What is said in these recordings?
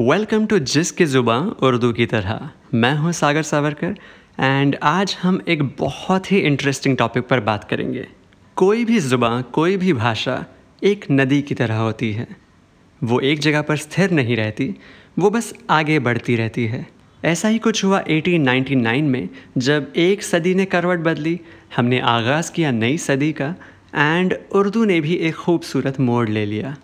Welcome to जिसकी ज़ुबां उर्दू की तरह मैं हूँ सागर सावरकर एंड आज हम एक बहुत ही इंटरेस्टिंग टॉपिक पर बात करेंगे। कोई भी ज़ुबां, कोई भी भाषा एक नदी की तरह होती है। वो एक जगह पर स्थिर नहीं रहती, वो बस आगे बढ़ती रहती है। ऐसा ही कुछ हुआ 1899 में, जब एक सदी ने करवट बदली, हमने आगाज़ किया नई सदी का एंड उर्दू ने भी एक खूबसूरत मोड़ ले लिया।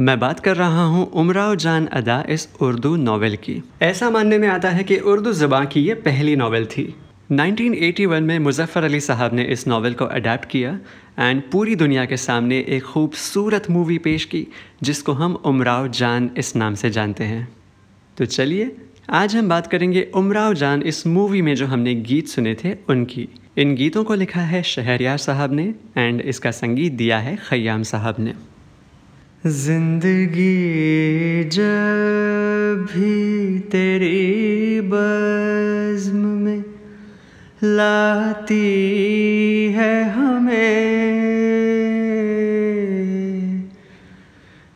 मैं बात कर रहा हूँ उमराव जान अदा इस उर्दू नावल की। ऐसा मानने में आता है कि उर्दू ज़बान की ये पहली नावल थी। 1981 में मुजफ़र अली साहब ने इस नावल को अडेप्ट किया एंड पूरी दुनिया के सामने एक खूबसूरत मूवी पेश की, जिसको हम उमराव जान इस नाम से जानते हैं। तो चलिए, आज हम बात करेंगे उमराव जान इस मूवी में जो हमने गीत सुने थे उनकी। इन गीतों को लिखा है शहरियार साहब ने एंड इसका संगीत दिया है खयाम साहब ने। ज़िंदगी जब भी तेरी बज़्म में लाती है हमें,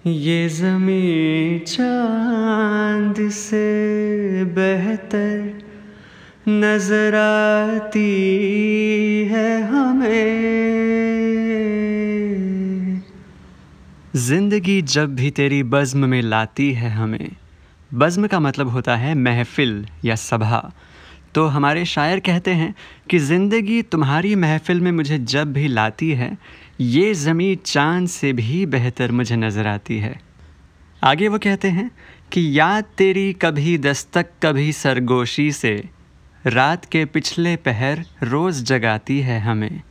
ये ज़मी चाँद से बेहतर नज़र आती है हमें। ज़िंदगी जब भी तेरी बज़्म में लाती है हमें, बज़्म का मतलब होता है महफ़िल या सभा। तो हमारे शायर कहते हैं कि ज़िंदगी तुम्हारी महफ़िल में मुझे जब भी लाती है, ये ज़मी चाँद से भी बेहतर मुझे नज़र आती है। आगे वो कहते हैं कि याद तेरी कभी दस्तक, कभी सरगोशी से, रात के पिछले पहर रोज़ जगाती है हमें।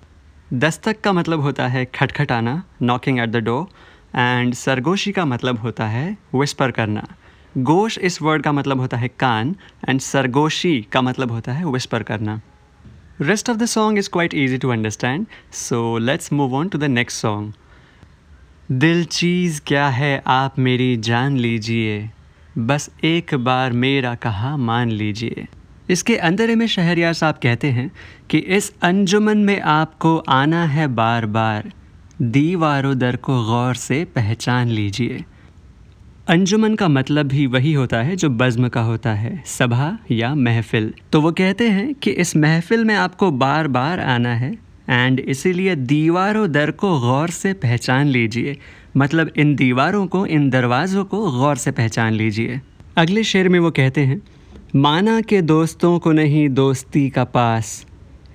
दस्तक का मतलब होता है खटखटाना knocking at the door and सरगोशी का मतलब होता है विस्पर करना गोश इस वर्ड का मतलब होता है कान एंड सरगोशी का मतलब होता है विस्पर करना rest of the song is quite easy to understand so let's move on to the next song दिल चीज़ क्या है आप मेरी जान लीजिए बस एक बार मेरा कहा मान लीजिए इसके अंदर में शहरियार साहब कहते हैं कि इस अंजुमन में आपको आना है बार बार दीवारों दर को गौर से पहचान लीजिए। अंजुमन का मतलब भी वही होता है जो बज़्म का होता है, सभा या महफिल। तो वो कहते हैं कि इस महफिल में आपको बार बार आना है एंड इसीलिए दीवारों दर को गौर से पहचान लीजिए। मतलब इन दीवारों को, इन दरवाज़ों को गौर से पहचान लीजिए। अगले शेर में वो कहते हैं, माना के दोस्तों को नहीं दोस्ती का पास,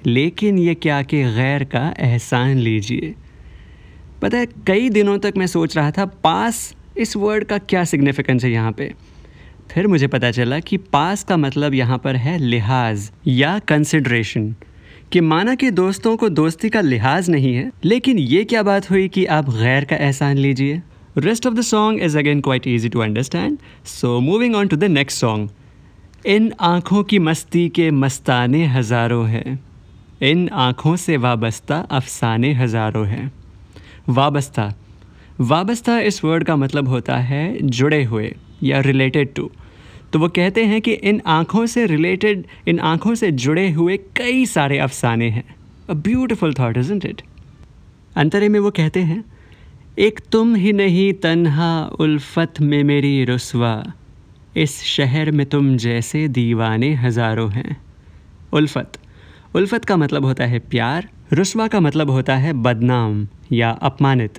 लेकिन ये क्या कि गैर का एहसान लीजिए। पता है, कई दिनों तक मैं सोच रहा था, पास इस वर्ड का क्या सिग्निफिकेंस है यहाँ पे? फिर मुझे पता चला कि पास का मतलब यहाँ पर है लिहाज या कंसिड्रेशन कि माना कि दोस्तों को दोस्ती का लिहाज नहीं है, लेकिन ये क्या बात हुई कि आप गैर का एहसान लीजिए? Rest of the song is again quite easy to understand so moving on to the next song इन आँखों की मस्ती के मस्ताने हज़ारों हैं। इन आँखों से वाबस्ता अफसाने हज़ारों हैं। वाबस्ता। वाबस्ता इस वर्ड का मतलब होता है जुड़े हुए या रिलेटेड टू तो वो कहते हैं कि इन आँखों से रिलेटेड इन आँखों से जुड़े हुए कई सारे अफसाने हैं। A beautiful thought is it अंतरे में वो कहते हैं, एक तुम ही नहीं तन्हा उल्फत में मेरी रसवा। इस शहर में तुम जैसे दीवाने हज़ारों हैं। उल्फत। उल्फत का मतलब होता है प्यार रसवा का मतलब होता है बदनाम या अपमानित।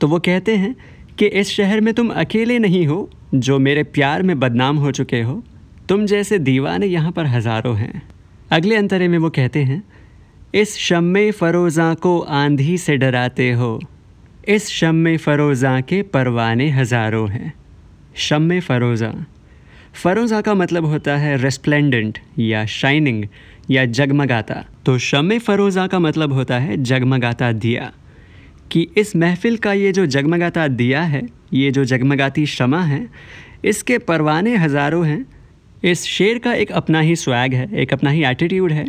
तो वो कहते हैं कि इस शहर में तुम अकेले नहीं हो, जो मेरे प्यार में बदनाम हो चुके हो। तुम जैसे दीवाने यहाँ पर हज़ारों हैं। अगले अंतरे में वो कहते हैं, इस शम फ़रोज़ा को आंधी से डराते हो। इस शम फ़रोज़ा के परवाने हज़ारों हैं। शम फ़रोज़ा। फ़रोज़ा का मतलब होता है रेस्प्लेंडेंट या शाइनिंग या जगमगाता। तो शम फ़रोज़ा का मतलब होता है जगमगाता दिया। कि इस महफ़िल का ये जो जगमगाता दिया है, ये जो जगमगाती शमा है, इसके परवाने हज़ारों हैं। इस शेर का एक अपना ही स्वैग है, एक अपना ही एटीट्यूड है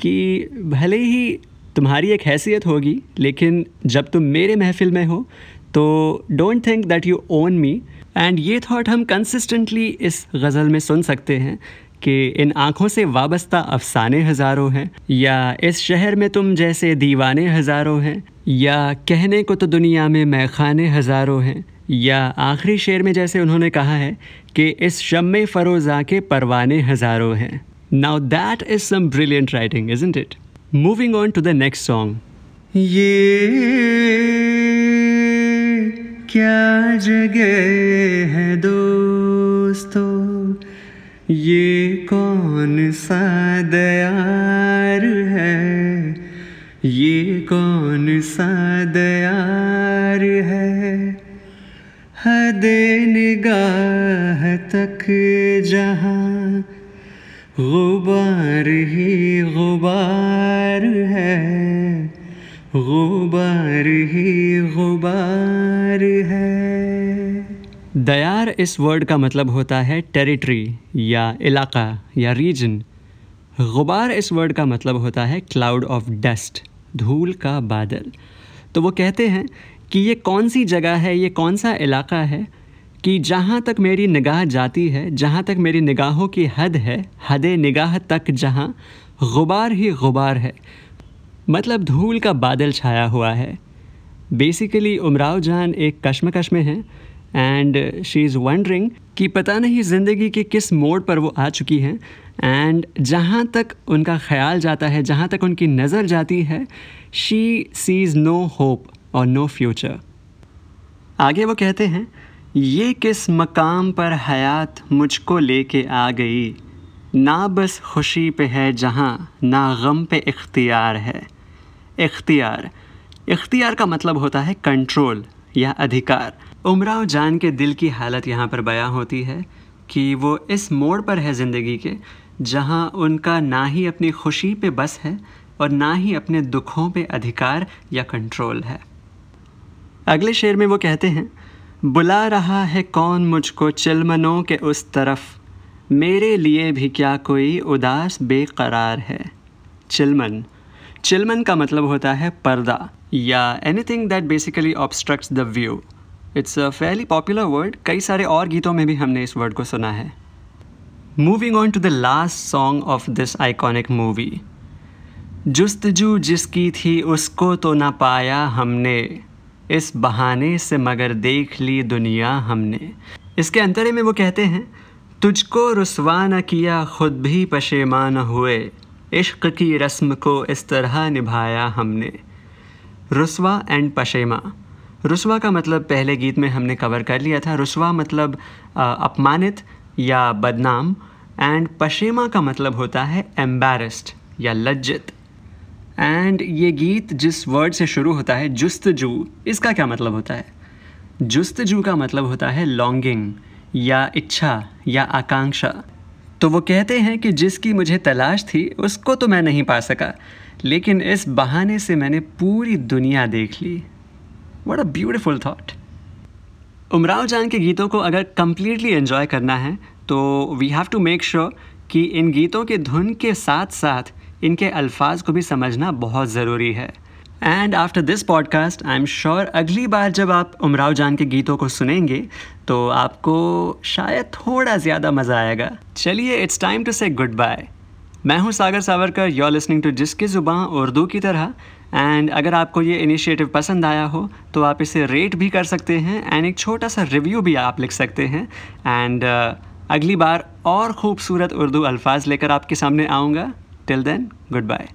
कि भले ही तुम्हारी एक हैसियत होगी, लेकिन जब तुम मेरे महफ़िल में हो तो don't think that you own me and ये थाट हम कंसिस्टेंटली इस गज़ल में सुन सकते हैं। कि इन आँखों से वाबस्ता अफसाने हज़ारों हैं, या इस शहर में तुम जैसे दीवाने हज़ारों हैं, या कहने को तो दुनिया में मैखाने हज़ारों हैं, या आखिरी शेर में जैसे उन्होंने कहा है कि इस शम फ़रोज़ा के परवाने हज़ारों हैं। Now that is some brilliant writing isn't it moving on to the next song ये क्या जगह है दोस्तों? ये कौन सा दयार है? ये कौन सा दयार है? हद निगाह तक जहाँ गुबार ही गुबार है, गुबार ही दयार इस वर्ड का मतलब होता है टेरिटरी या इलाका या रीजन गुबार इस वर्ड का मतलब होता है क्लाउड ऑफ़ डस्ट धूल का बादल। तो वो कहते हैं कि ये कौन सी जगह है, ये कौन सा इलाका है कि जहाँ तक मेरी निगाह जाती है, जहाँ तक मेरी निगाहों की हद है, हद निगाह तक जहाँ गुबार ही गुबार है। मतलब धूल का बादल छाया हुआ है। बेसिकली उमराव जान एक कश्मकश में हैं। एंड शी इज़ वंडरिंग कि पता नहीं ज़िंदगी के किस मोड़ पर वो आ चुकी हैं। एंड जहाँ तक उनका ख्याल जाता है, जहाँ तक उनकी नज़र जाती है शी सीज़ नो होप और नो फ्यूचर आगे वो कहते हैं, ये किस मकाम पर हयात मुझको लेके आ गई? ना बस खुशी पे है जहाँ, ना गम पे इख्तियार है। इख्तियार। इख्तियार का मतलब होता है कंट्रोल या अधिकार। उमराव जान के दिल की हालत यहाँ पर बयां होती है कि वो इस मोड़ पर है ज़िंदगी के, जहाँ उनका ना ही अपनी खुशी पे बस है और ना ही अपने दुखों पे अधिकार या कंट्रोल है। अगले शेर में वो कहते हैं, बुला रहा है कौन मुझको चिलमनों के उस तरफ़? मेरे लिए भी क्या कोई उदास बेकरार है? चिलमन। चिलमन का मतलब होता है पर्दा। या anything that basically obstructs the view it's a fairly popular word कई सारे और गीतों में भी हमने इस वर्ड को सुना है। Moving on to the last song of this iconic movie जुस्तजू जिसकी थी उसको तो ना पाया हमने। इस बहाने से मगर देख ली दुनिया हमने। इसके अंतरे में वो कहते हैं, तुझको रुसवा न किया, खुद भी पशेमान हुए। इश्क की रस्म को इस तरह निभाया हमने। रुसवा एंड पशेमा। रुसवा का मतलब पहले गीत में हमने कवर कर लिया था। रुसवा मतलब अपमानित या बदनाम एंड पशेमा का मतलब होता है एम्बेरस्ड या लज्जित। एंड ये गीत जिस वर्ड से शुरू होता है, जुस्तजू, इसका क्या मतलब होता है? जुस्तजू का मतलब होता है लॉन्गिंग या इच्छा या आकांक्षा। तो वो कहते हैं कि जिसकी मुझे तलाश थी, उसको तो मैं नहीं पा सका। लेकिन इस बहाने से मैंने पूरी दुनिया देख ली। What a beautiful thought Umrao Jaan के गीतों को अगर कम्प्लीटली इन्जॉय करना है तो we have to make sure कि इन गीतों के धुन के साथ साथ इनके अल्फाज को भी समझना बहुत ज़रूरी है। And after this podcast I am sure अगली बार जब आप उमराव जान के गीतों को सुनेंगे तो आपको शायद थोड़ा ज़्यादा मज़ा आएगा। चलिए it's time to say goodbye मैं हूँ Sagar Savarkar you are listening to जिसकी ज़ुबान उर्दू की तरह। एंड अगर आपको ये इनिशिएटिव पसंद आया हो तो आप इसे रेट भी कर सकते हैं एंड एक छोटा सा रिव्यू भी आप लिख सकते हैं। एंड uh, अगली बार और ख़ूबसूरत उर्दू अल्फाज लेकर आपके सामने आऊँगा। Till then good bye